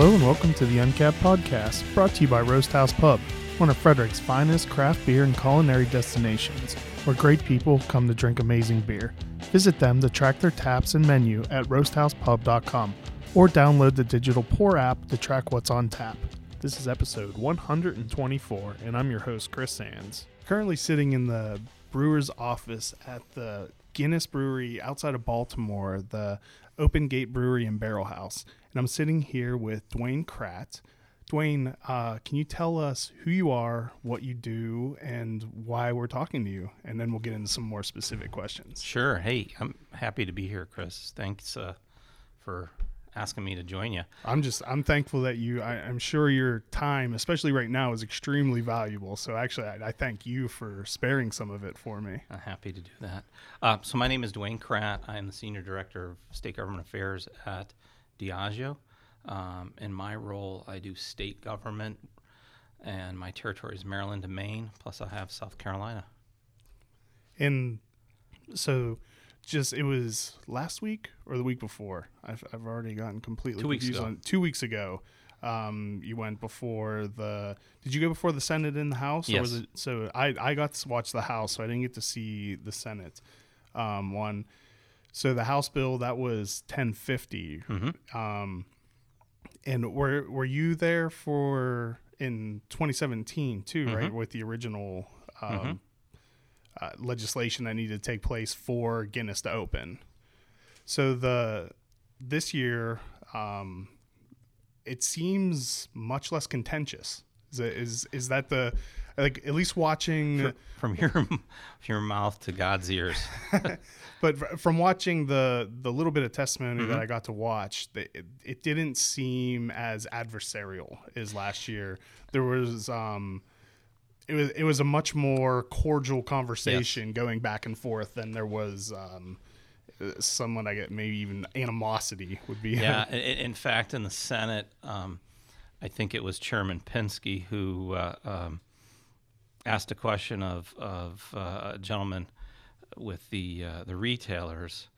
Hello and welcome to the Uncapped Podcast, brought to you by Roast House Pub, one of Frederick's finest craft beer and culinary destinations, where great people come to drink amazing beer. Visit them to track their taps and menu at roasthousepub.com or download the digital pour app to track what's on tap. This is episode 124, and I'm your host, Chris Sands. Currently sitting in the brewer's office at the Guinness Brewery outside of Baltimore, the Open Gate Brewery and Barrel House. And I'm sitting here with Dwayne Kratt. Dwayne, uh, can you tell us who you are, what you do, and why we're talking to you? And then we'll get into some more specific questions. Sure. Hey, I'm happy to be here, Chris. Thanks uh, for asking me to join you. I'm just I'm thankful that you. I, I'm sure your time, especially right now, is extremely valuable. So actually, I, I thank you for sparing some of it for me. I'm happy to do that. Uh, so my name is Dwayne Kratt. I am the senior director of state government affairs at Diageo. Um, in my role, I do state government, and my territory is Maryland and Maine. Plus, I have South Carolina. And so, just it was last week or the week before. I've I've already gotten completely Two weeks confused ago. on two weeks ago. Um, you went before the. Did you go before the Senate in the House? Or was Yes. it, so I I got to watch the House, so I didn't get to see the Senate um, one. So the House bill that was ten fifty. Mm-hmm. Um, and were were you there for in 2017 too, right? With the original um, uh, legislation that needed to take place for Guinness to open. So the this year, um, it seems much less contentious. Is it, is is that the like at least watching? From your your mouth to God's ears. But from watching the the little bit of testimony that I got to watch, it, it didn't seem as adversarial as last year. There was um, it was it was a much more cordial conversation going back and forth than there was um, someone I get maybe even animosity would be. yeah. i- i- In fact, in the Senate, um, I think it was Chairman Pinsky who uh, um, asked a question of of uh, a gentleman with the uh, the retailers,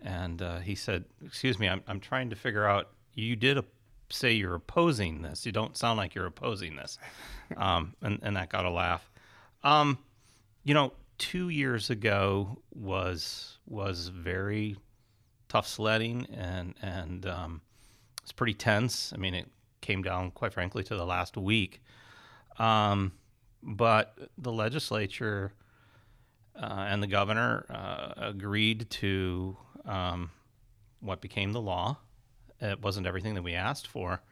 and uh, he said, "Excuse me, I'm I'm trying to figure out. You did a, say you're opposing this. You don't sound like you're opposing this," um, and and that got a laugh. Um, you know, two years ago was was very tough sledding and and um, it's pretty tense. I mean, it came down, quite frankly, to the last week. Um, but the legislature uh, and the governor uh, agreed to um, what became the law. It wasn't everything that we asked for,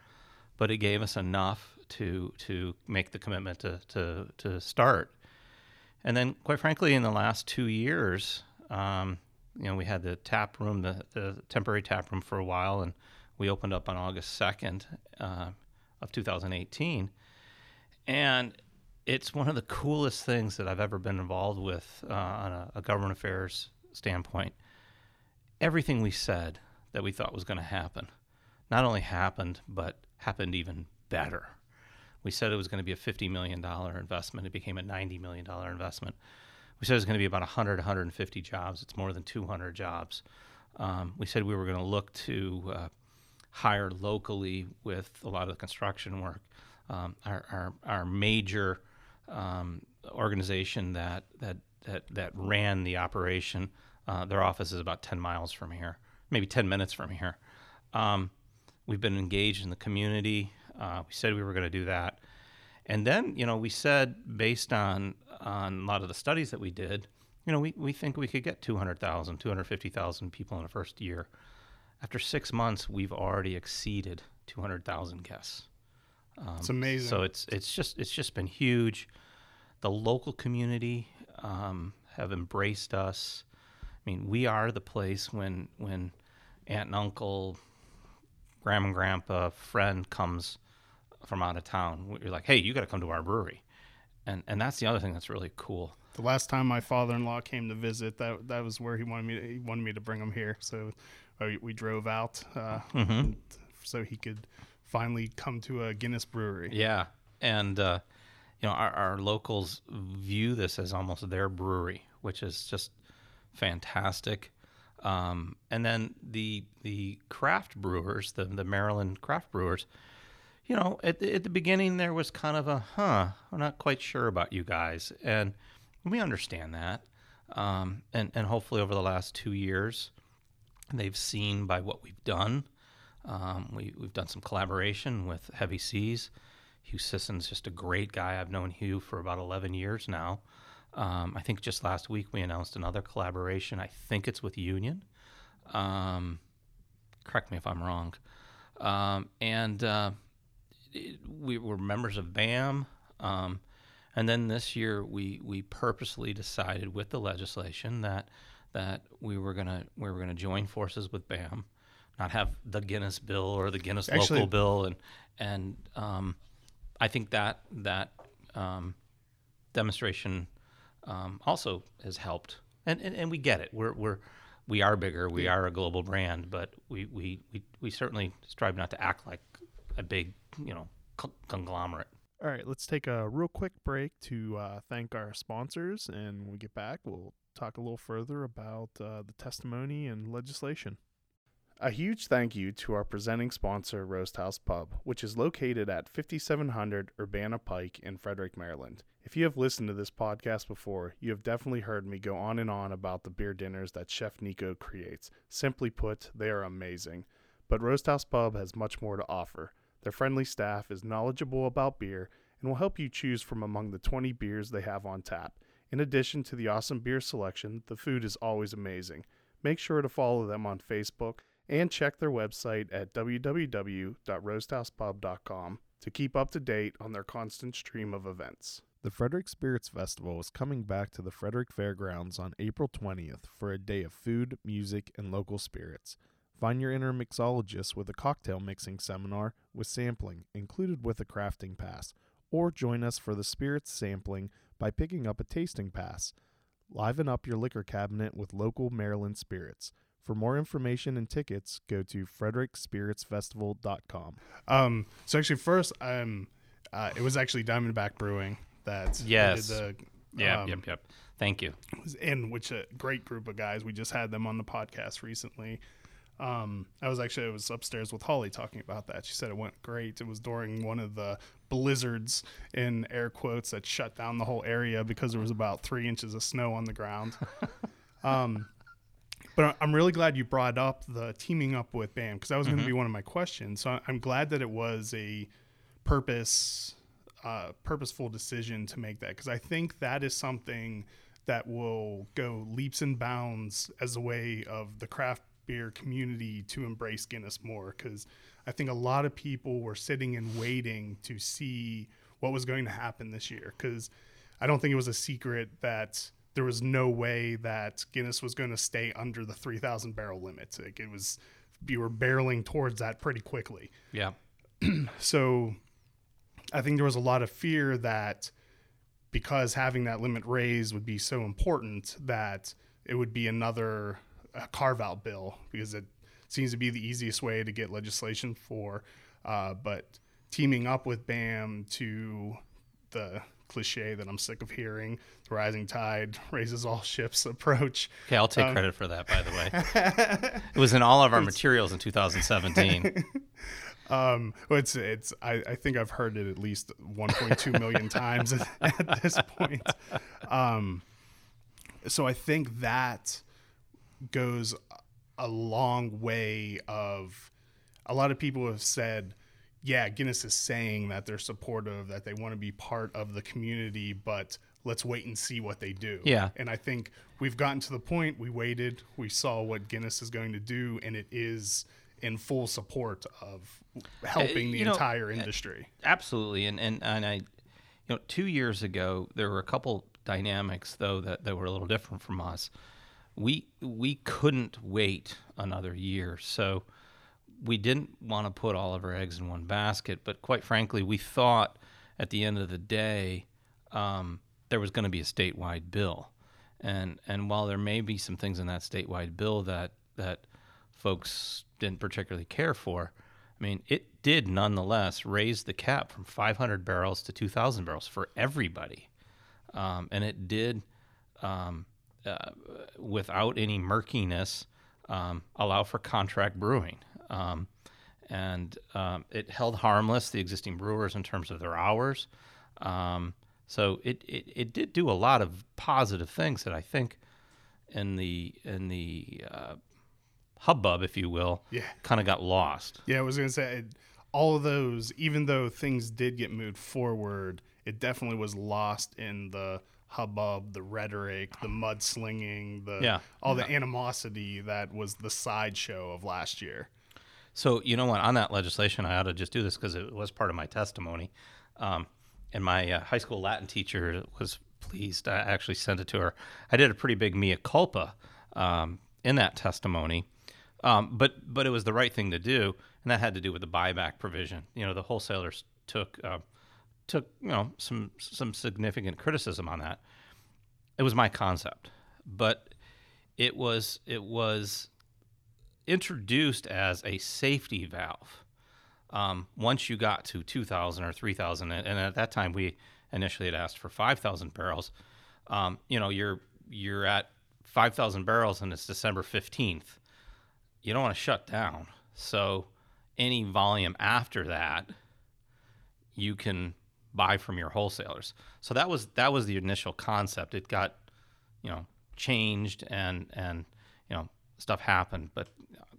but it gave us enough to to make the commitment to to, to start. And then, quite frankly, in the last two years, um, you know, we had the tap room, the, the temporary tap room for a while, and we opened up on August 2nd uh, of 2018. And it's one of the coolest things that I've ever been involved with uh, on a, a government affairs standpoint. Everything we said that we thought was going to happen not only happened, but happened even better. We said it was going to be a $50 million investment. It became a $90 million investment. We said it was going to be about 100, 150 jobs. It's more than 200 jobs. Um, we said we were going to look to uh, hire locally with a lot of the construction work. Um, our, our, our major um, organization that, that, that, that ran the operation, uh, their office is about 10 miles from here, maybe 10 minutes from here. Um, we've been engaged in the community. Uh, we said we were going to do that. And then, you know, we said based on on a lot of the studies that we did, you know, we, we think we could get 200,000, 250,000 people in the first year. After six months, we've already exceeded 200,000 guests. Um, It's amazing. So it's it's just it's just been huge. The local community um, have embraced us. I mean, we are the place when when aunt and uncle, grandma and grandpa, friend comes from out of town. You're like, hey, you got to come to our brewery, and and that's the other thing that's really cool. The last time my father-in-law came to visit, that that was where he wanted me. To, he wanted me to bring him here, so uh, we, we drove out uh, Mm-hmm. so he could finally come to a Guinness brewery. Yeah, and uh, you know our, our locals view this as almost their brewery, which is just fantastic. Um, and then the the craft brewers, the the Maryland craft brewers, you know, at the, at the beginning there was kind of a huh, I'm not quite sure about you guys, and we understand that. Um, and and hopefully over the last two years, they've seen by what we've done. Um, we we've done some collaboration with Heavy Seas. Hugh Sisson's just a great guy. I've known Hugh for about 11 years now. Um, I think just last week we announced another collaboration. I think it's with Union. Um, correct me if I'm wrong. Um, and uh, it, we were members of BAM. Um, and then this year we, we purposely decided with the legislation that that we were gonna we were gonna join forces with BAM, not have the Guinness bill or the Guinness Actually- local bill, and and um, I think that that um, demonstration um, also has helped, and, and and we get it. We're we're we are bigger. We are a global brand, but we we, we, we certainly strive not to act like a big you know con- conglomerate. All right, let's take a real quick break to uh, thank our sponsors, and when we get back, we'll talk a little further about uh, the testimony and legislation. A huge thank you to our presenting sponsor, Roast House Pub, which is located at 5700 Urbana Pike in Frederick, Maryland. If you have listened to this podcast before, you have definitely heard me go on and on about the beer dinners that Chef Nico creates. Simply put, they are amazing. But Roast House Pub has much more to offer. Their friendly staff is knowledgeable about beer and will help you choose from among the 20 beers they have on tap. In addition to the awesome beer selection, the food is always amazing. Make sure to follow them on Facebook and check their website at www.roasthousepub.com to keep up to date on their constant stream of events. The Frederick Spirits Festival is coming back to the Frederick Fairgrounds on April 20th for a day of food, music, and local spirits. Find your inner mixologist with a cocktail mixing seminar with sampling included with a crafting pass, or join us for the spirits sampling by picking up a tasting pass. Liven up your liquor cabinet with local Maryland spirits. For more information and tickets, go to frederickspiritsfestival.com. Um, so actually, first, um, uh, it was actually Diamondback Brewing that Yes. did the Yep, um, yep, yep. Thank you. was in which a great group of guys. We just had them on the podcast recently. Um, I was actually I was upstairs with Holly talking about that. She said it went great. It was during one of the blizzards in air quotes that shut down the whole area because there was about three inches of snow on the ground. um, but I'm really glad you brought up the teaming up with BAM because that was going to be one of my questions. So I'm glad that it was a purpose, uh, purposeful decision to make that because I think that is something that will go leaps and bounds as a way of the craft beer community to embrace Guinness more because I think a lot of people were sitting and waiting to see what was going to happen this year because I don't think it was a secret that there was no way that Guinness was going to stay under the 3,000 barrel limit. Like it was, you were barreling towards that pretty quickly. Yeah. So I think there was a lot of fear that because having that limit raised would be so important that it would be another uh, carve out bill because it seems to be the easiest way to get legislation for. Uh, but teaming up with BAM to the cliche that I'm sick of hearing, the rising tide raises all ships approach. Okay, I'll take credit for that, by the way. it was in all of our materials in 2017. Um, it's it's. I, I think I've heard it at least 1.2 million times at, at this point. Um, so I think that goes a long way. Of a lot of people have said, yeah, Guinness is saying that they're supportive, that they want to be part of the community, but let's wait and see what they do. Yeah. And I think we've gotten to the point. We waited. We saw what Guinness is going to do, and it is in full support of helping eh, the you know, entire eh, industry. Absolutely, and and and I, you know, two years ago there were a couple dynamics though that, that were a little different from us. We we couldn't wait another year, so we didn't want to put all of our eggs in one basket. But quite frankly, we thought at the end of the day um, there was going to be a statewide bill, and and while there may be some things in that statewide bill that that folks didn't particularly care for, I mean, it did nonetheless raise the cap from 500 barrels to 2,000 barrels for everybody, um, and it did um, uh, without any murkiness um, allow for contract brewing. Um, and um, it held harmless the existing brewers in terms of their hours. Um, so it, it, it did do a lot of positive things that I think in the in the uh, hubbub, if you will, Yeah. kind of got lost. Yeah, I was gonna say all of those, even though things did get moved forward, it definitely was lost in the hubbub, the rhetoric, the mudslinging, the Yeah. all the animosity that was the sideshow of last year. So you know what? On that legislation, I ought to just do this because it was part of my testimony. Um, and my uh, high school Latin teacher was pleased. I actually sent it to her. I did a pretty big mea culpa um, in that testimony, um, but but it was the right thing to do, and that had to do with the buyback provision. You know, the wholesalers took uh, took you know some some significant criticism on that. It was my concept, but it was it was introduced as a safety valve. Um, once you got to 2,000 or 3,000, and at that time we initially had asked for 5,000 barrels. Um, you know, you're you're at 5,000 barrels and it's December 15th. You don't want to shut down. So any volume after that, you can buy from your wholesalers. So that was that was the initial concept. It got, you know, changed and and stuff happened, but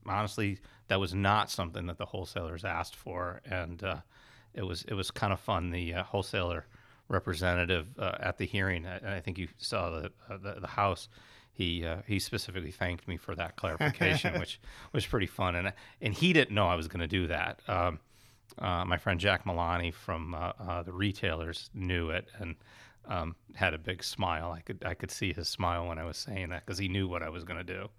honestly, that was not something that the wholesalers asked for, and uh, it was it was kind of fun. The uh, wholesaler representative uh, at the hearing, and I think you saw the uh, the, the house. He uh, he specifically thanked me for that clarification, which was pretty fun, and and he didn't know I was going to do that. Um, uh, my friend Jack Milani from uh, uh, the retailers knew it and um, had a big smile. I could I could see his smile when I was saying that because he knew what I was going to do.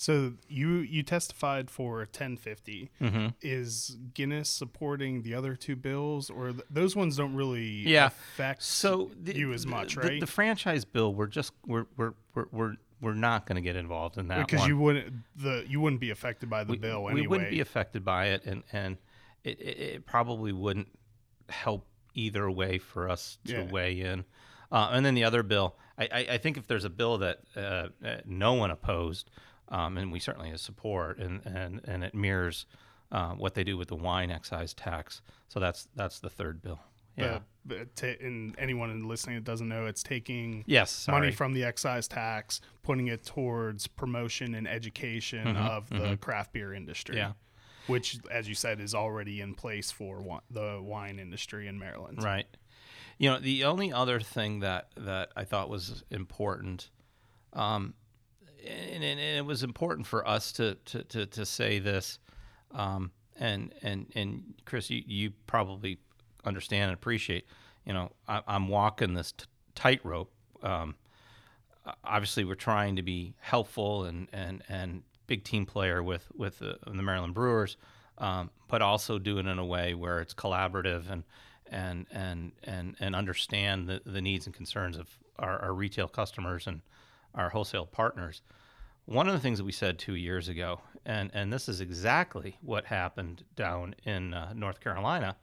So you you testified for 1050. Mm-hmm. Is Guinness supporting the other two bills, or th- those ones don't really Yeah. affect So the, you as much, the- right? The, franchise bill, we're just we're we're we're we're, we're not going to get involved in that because one. you wouldn't the you wouldn't be affected by the we, bill we wouldn't be affected by it, and and it, it, it probably wouldn't help either way for us to Yeah. weigh in. Uh, and then the other bill, I, I, I think if there's a bill that uh, no one opposed, um, and we certainly support, and and and it mirrors uh, what they do with the wine excise tax. So that's that's the third bill. Yeah. But ta- and anyone listening that doesn't know, it's taking yes. money from the excise tax, putting it towards promotion and education Mhm, of the craft beer industry. Yeah. Which, as you said, is already in place for wi- the wine industry in Maryland. Right. You know, the only other thing that that I thought was important, um, and, and, and it was important for us to to, to, to say this, um, and and and Chris, you, you probably understand and appreciate. You know, I, I'm walking this t- tightrope. Um, obviously, we're trying to be helpful and and and big team player with with the, the Maryland Brewers, um, but also do it in a way where it's collaborative and and and and and understand the, the needs and concerns of our, our retail customers and our wholesale partners. One of the things that we said two years ago, and and this is exactly what happened down in uh, North Carolina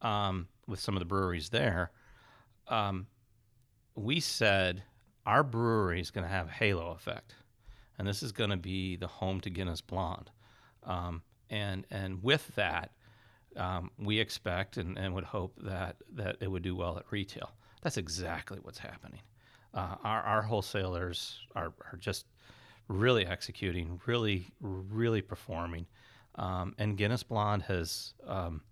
um, with some of the breweries there. Um, we said our brewery is going to have a halo effect, and this is going to be the home to Guinness Blonde. Um, and and with that, um, we expect and, and would hope that that it would do well at retail. That's exactly what's happening. Uh, our, our wholesalers are, are just really executing, really, really performing. Um, and Guinness Blonde has um,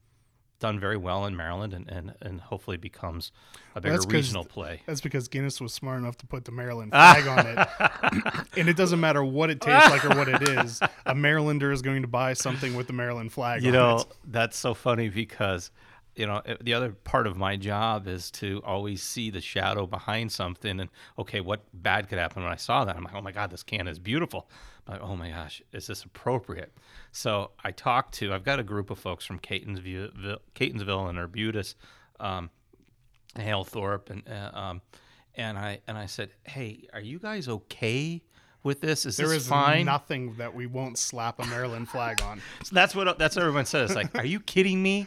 done very well in Maryland and, and, and hopefully becomes a bigger 'cause regional play. That's because Guinness was smart enough to put the Maryland flag on it. and it doesn't matter what it tastes like or what it is. A Marylander is going to buy something with the Maryland flag You on know, it. that's so funny because, you know, the other part of my job is to always see the shadow behind something and, okay, what bad could happen when I saw that? I'm like, oh my God, this can is beautiful. I'm like, oh my gosh, is this appropriate? So I talked to, I've got a group of folks from Catonsville, Catonsville and Arbutus, um, Halethorpe, and, uh, um, and I, and I said, hey, are you guys okay with this? Is There this is fine? nothing that we won't slap a Maryland flag on. So that's what that's what everyone says. Like, are you kidding me?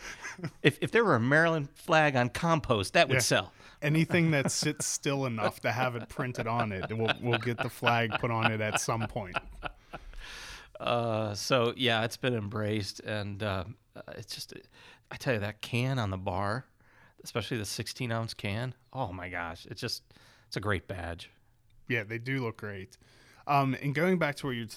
If if there were a Maryland flag on compost, that would Yeah. sell. Anything that sits still enough to have it printed on it, we'll, we'll get the flag put on it at some point. Uh, so yeah, it's been embraced, and uh, it's just, I tell you, that can on the bar, especially the 16 ounce can. Oh my gosh, it's just, it's a great badge. Yeah, they do look great. Um, and going back to where you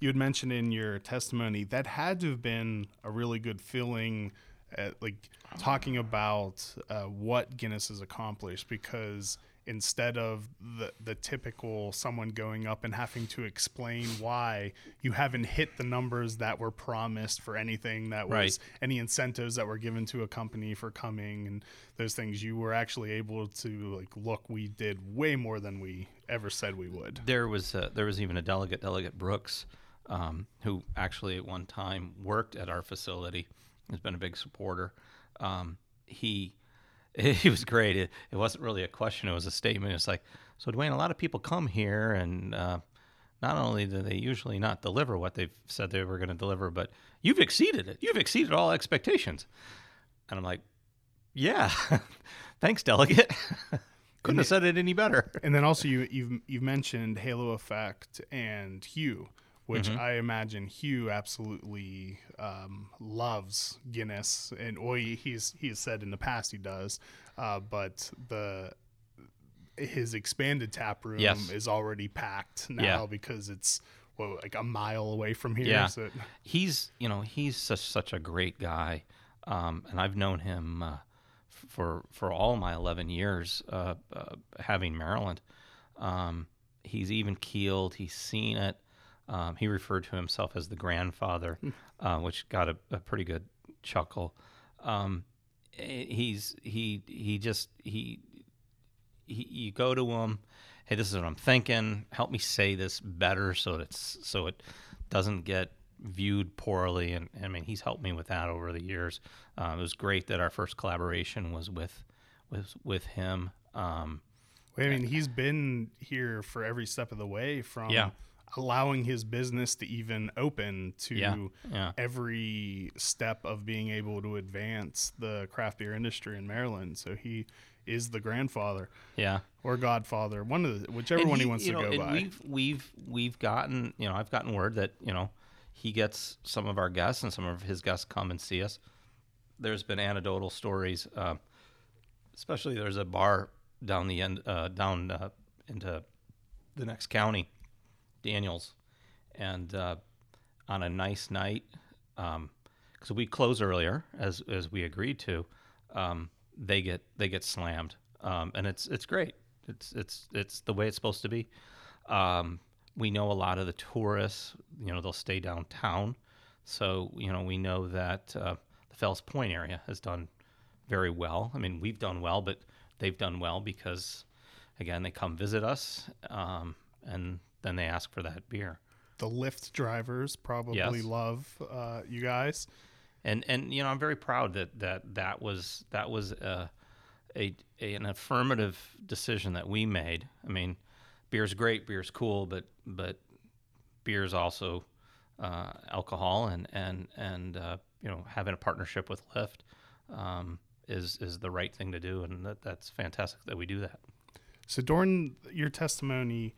you had mentioned in your testimony, that had to have been a really good feeling, at, like talking about uh, what Guinness has accomplished, because instead of the the typical someone going up and having to explain why you haven't hit the numbers that were promised for anything that was Right. any incentives that were given to a company for coming and those things you were actually able to like look we did way more than we ever said we would There was a, there was even a delegate, Delegate Brooks, um, who actually at one time worked at our facility. Has been a big supporter. Um, he he was great. It, it wasn't really a question; it was a statement. It's like, so Dwayne, a lot of people come here, and uh, not only do they usually not deliver what they've said they were going to deliver, but you've exceeded it. You've exceeded all expectations. And I'm like, yeah, thanks, delegate. Couldn't have said it any better. and then also you you've you've mentioned halo effect and hugh which Mm-hmm. I imagine Hugh absolutely um, loves Guinness, and or he- he's he's said in the past he does, uh, but the his expanded tap room Yes. is already packed now Yeah. because it's well, like a mile away from here. Yeah. So he's you know he's such such a great guy, um, and I've known him uh, for for all my eleven years uh, uh, having Maryland. Um, he's even keeled. He's seen it. Um, he referred to himself as the grandfather, uh, which got a, a pretty good chuckle. Um, eh, he's he he just he, he you go to him hey this is what i'm thinking help me say this better so it's so it doesn't get viewed poorly and i mean he's helped me with that over the years uh, it was great that our first collaboration was with with with him um, I mean, he's been here for every step of the way from Yeah. allowing his business to even open to Yeah, yeah. every step of being able to advance the craft beer industry in Maryland. So he is the grandfather yeah or godfather, one of the whichever And one he, wants to know, go and by. We've we've we've gotten you know I've gotten word that you know he gets some of our guests and some of his guests come and see us. There's been anecdotal stories, uh, especially there's a bar down the end uh, down uh, into the next county, Daniels, and uh, on a nice night, because we close earlier as as we agreed to, um, they get they get slammed, um, and it's it's great. It's it's it's the way it's supposed to be. Um, we know a lot of the tourists. You know they'll stay downtown, so you know we know that uh, the Fells Point area has done very well. I mean we've done well, but they've done well because again they come visit us, um, and then they ask for that beer. the Lyft drivers probably Yes. love uh, you guys. and and you know I'm very proud that that that was that was a, a, a an affirmative decision that we made. I mean, beer's great, beer's cool, but but beer's also uh, alcohol, and and and uh, you know having a partnership with Lyft um, is is the right thing to do, and that, that's fantastic that we do that. So during your testimony,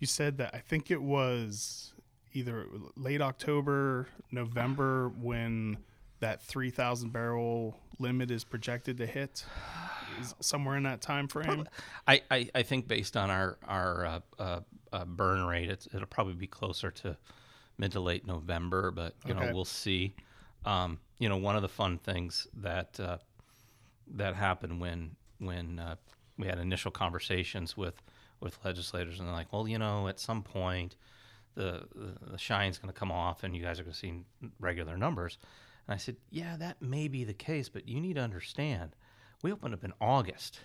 you said that I think it was either late October, November when that 3,000 barrel limit is projected to hit. Somewhere in that time frame. I, I, I think based on our our uh, uh, uh, burn rate, it's, it'll probably be closer to mid to late November, but you Okay. know we'll see. Um, you know, one of the fun things that uh, that happened when when uh, we had initial conversations with with legislators, and they're like, well, you know, at some point the the, the shine's going to come off, and you guys are going to see regular numbers. And I said, yeah, that may be the case, but you need to understand, we opened up in August.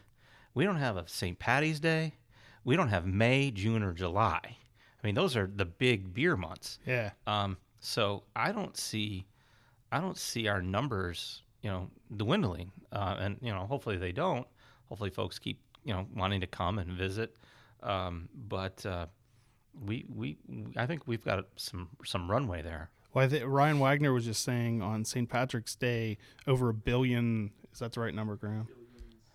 We don't have a St. Patty's Day. We don't have May, June, or July. I mean, those are the big beer months. Yeah. Um, so I don't see, I don't see our numbers, you know, dwindling. Uh, and you know, hopefully they don't. Hopefully, folks keep, you know, wanting to come and visit. Um, but uh, we, we, I think we've got some some runway there. Well, I think Ryan Wagner was just saying on St. Patrick's Day, over a billion. Is that the right number, Graham?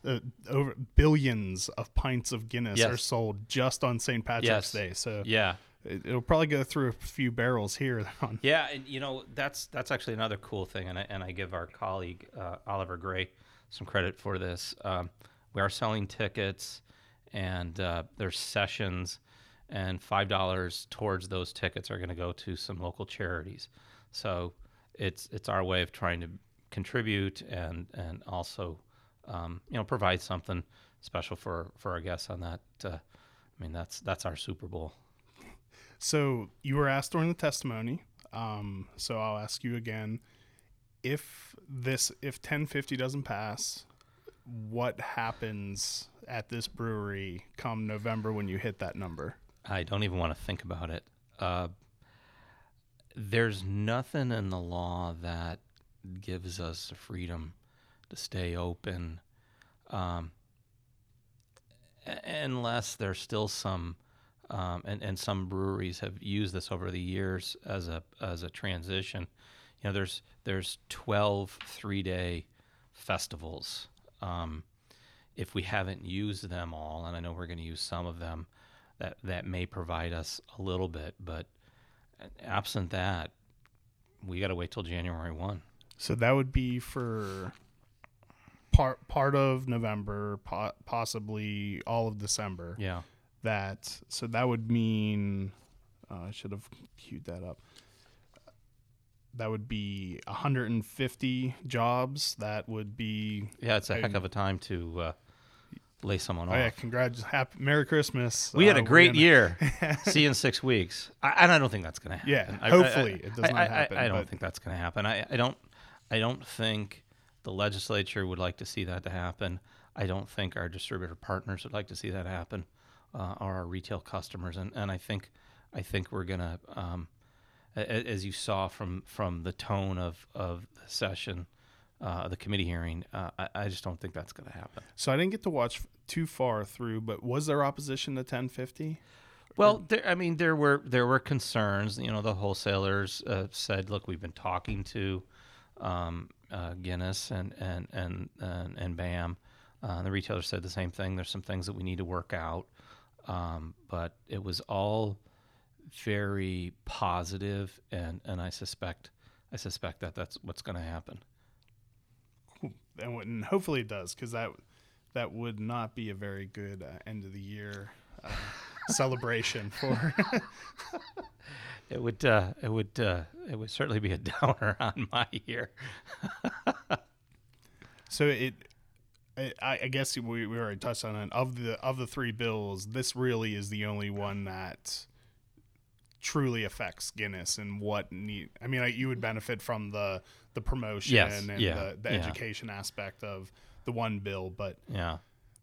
Uh, over billions of pints of Guinness Yes. are sold just on St. Patrick's Yes. Day. So Yeah, it, will probably go through a few barrels here. On. Yeah, and you know that's that's actually another cool thing, and I, and I give our colleague uh, Oliver Gray some credit for this. Um, we are selling tickets, and uh, there's sessions, and five dollars towards those tickets are going to go to some local charities. So it's it's our way of trying to contribute and and also um, you know provide something special for for our guests on that. Uh, I mean that's that's our Super Bowl. So you were asked during the testimony. Um, so I'll ask you again: if this if 1050 doesn't pass, what happens at this brewery come November when you hit that number? I don't even want to think about it. Uh, there's nothing in the law that gives us the freedom to stay open, um, unless there's still some, um, and, and some breweries have used this over the years as a as a transition. You know, there's there's 12 three day festivals. Um, if we haven't used them all, and I know we're going to use some of them, that that may provide us a little bit, but absent that, we got to wait till January one. So that would be for part part of November, po- possibly all of December. Yeah. That so that would mean uh, I should have queued that up. That would be 150 jobs. That would be yeah. It's a heck of a time to uh, lay someone oh, off. Yeah, congrats! Happy Merry Christmas. We had a Uh, great gonna- year. See you in six weeks. I, and I don't think that's going to happen. Yeah, I- hopefully I- it does not happen, I, I don't but- think that's going to happen. I, I don't. I don't think the legislature would like to see that to happen. I don't think our distributor partners would like to see that happen, uh, or our retail customers. And, and I think, I think we're going to, um, as you saw from from the tone of of the session, uh, the committee hearing, uh, I, I just don't think that's going to happen. So I didn't get to watch too far through, but was there opposition to 1050? Well, there, I mean, there were there were concerns. You know, the wholesalers uh, said, "Look, we've been talking to um, uh, Guinness and and and and, and BAM." Uh, the retailer said the same thing. There's some things that we need to work out, um, but it was all very positive, and and I suspect I suspect that that's what's going to happen. And, and hopefully it does because that that would not be a very good uh, end of the year uh, celebration for It would uh, it would uh, it would certainly be a downer on my year. so it I, I guess we, we already touched on it of the of the three bills this really is the only one that truly affects Guinness and what need I mean I, you would benefit from the the promotion Yes, and yeah, the, the yeah. education aspect of the one bill but Yeah.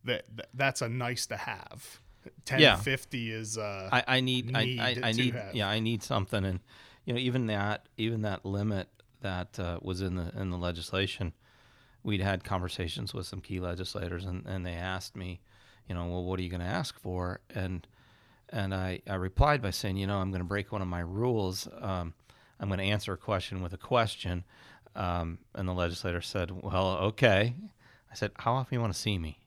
that, that that's a nice to have Yeah. 1050 is uh I, I need, need I, I, I need have. yeah I need something and you know even that even that limit that uh, was in the in the legislation we'd had conversations with some key legislators and, and they asked me you know well what are you going to ask for and and I, I replied by saying you know I'm going to break one of my rules um, I'm going to answer a question with a question um, and the legislator said well okay I said how often you want to see me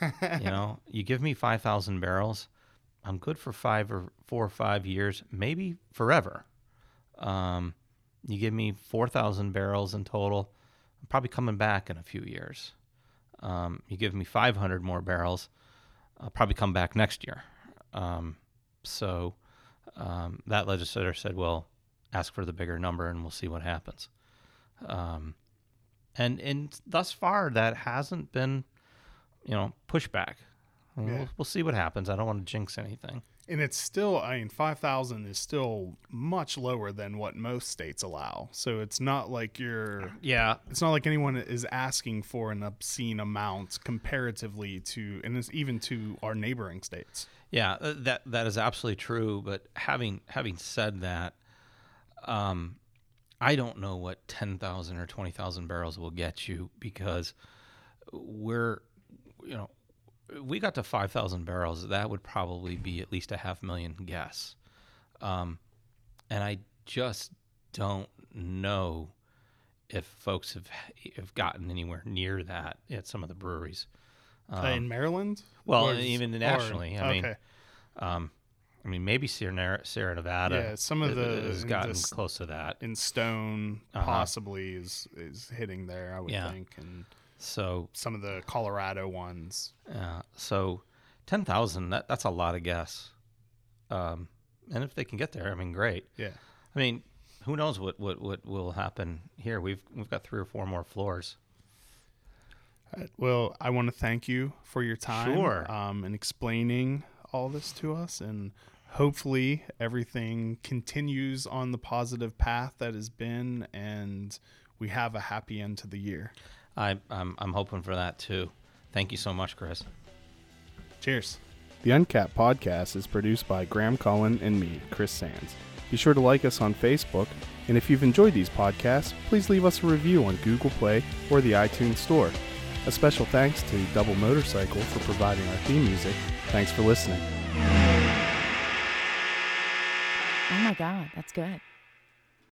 you know you give me 5,000 barrels I'm good for five or four or five years, maybe forever. Um, you give me 4,000 barrels in total, I'm probably coming back in a few years. Um, you give me 500 more barrels, I'll probably come back next year. Um, so um, that legislator said, well, ask for the bigger number and we'll see what happens. Um, and, and thus far, that hasn't been, you know, pushback. Yeah. We'll, we'll see what happens. I don't want to jinx anything. And it's still, I mean, 5,000 is still much lower than what most states allow. So it's not like you're, Yeah, it's not like anyone is asking for an obscene amount comparatively to, and it's even to our neighboring states. yeah, uh, that that is absolutely true. But having having said that, um, I don't know what ten thousand or twenty thousand barrels will get you because we're, you know, we got to five thousand barrels. That would probably be at least a half million guess, um, and I just don't know if folks have have gotten anywhere near that at some of the breweries. Uh, in Maryland? Well, Or even or- nationally. I mean, okay. um, I mean, maybe Sierra, Sierra Nevada. Yeah, some of the- has gotten this- close to that. In stone, Uh-huh. possibly is is hitting there. I would Yeah. think, and So, some of the Colorado ones. uh, so ten thousand. That that's a lot of gas. Um, and if they can get there, I mean, great. Yeah. I mean, who knows what, what, what will happen here? We've we've got three or four more floors. Uh, Well, I want to thank you for your time Sure. um, and explaining all this to us. And hopefully, everything continues on the positive path that has been, and we have a happy end to the year. I I'm I'm hoping for that too. Thank you so much, Chris. Cheers. The Uncapped podcast is produced by Graham Cullen and me, Chris Sands. Be sure to like us on Facebook, and if you've enjoyed these podcasts, please leave us a review on Google Play or the iTunes Store. A special thanks to Double Motorcycle for providing our theme music. Thanks for listening. Oh my God, that's good.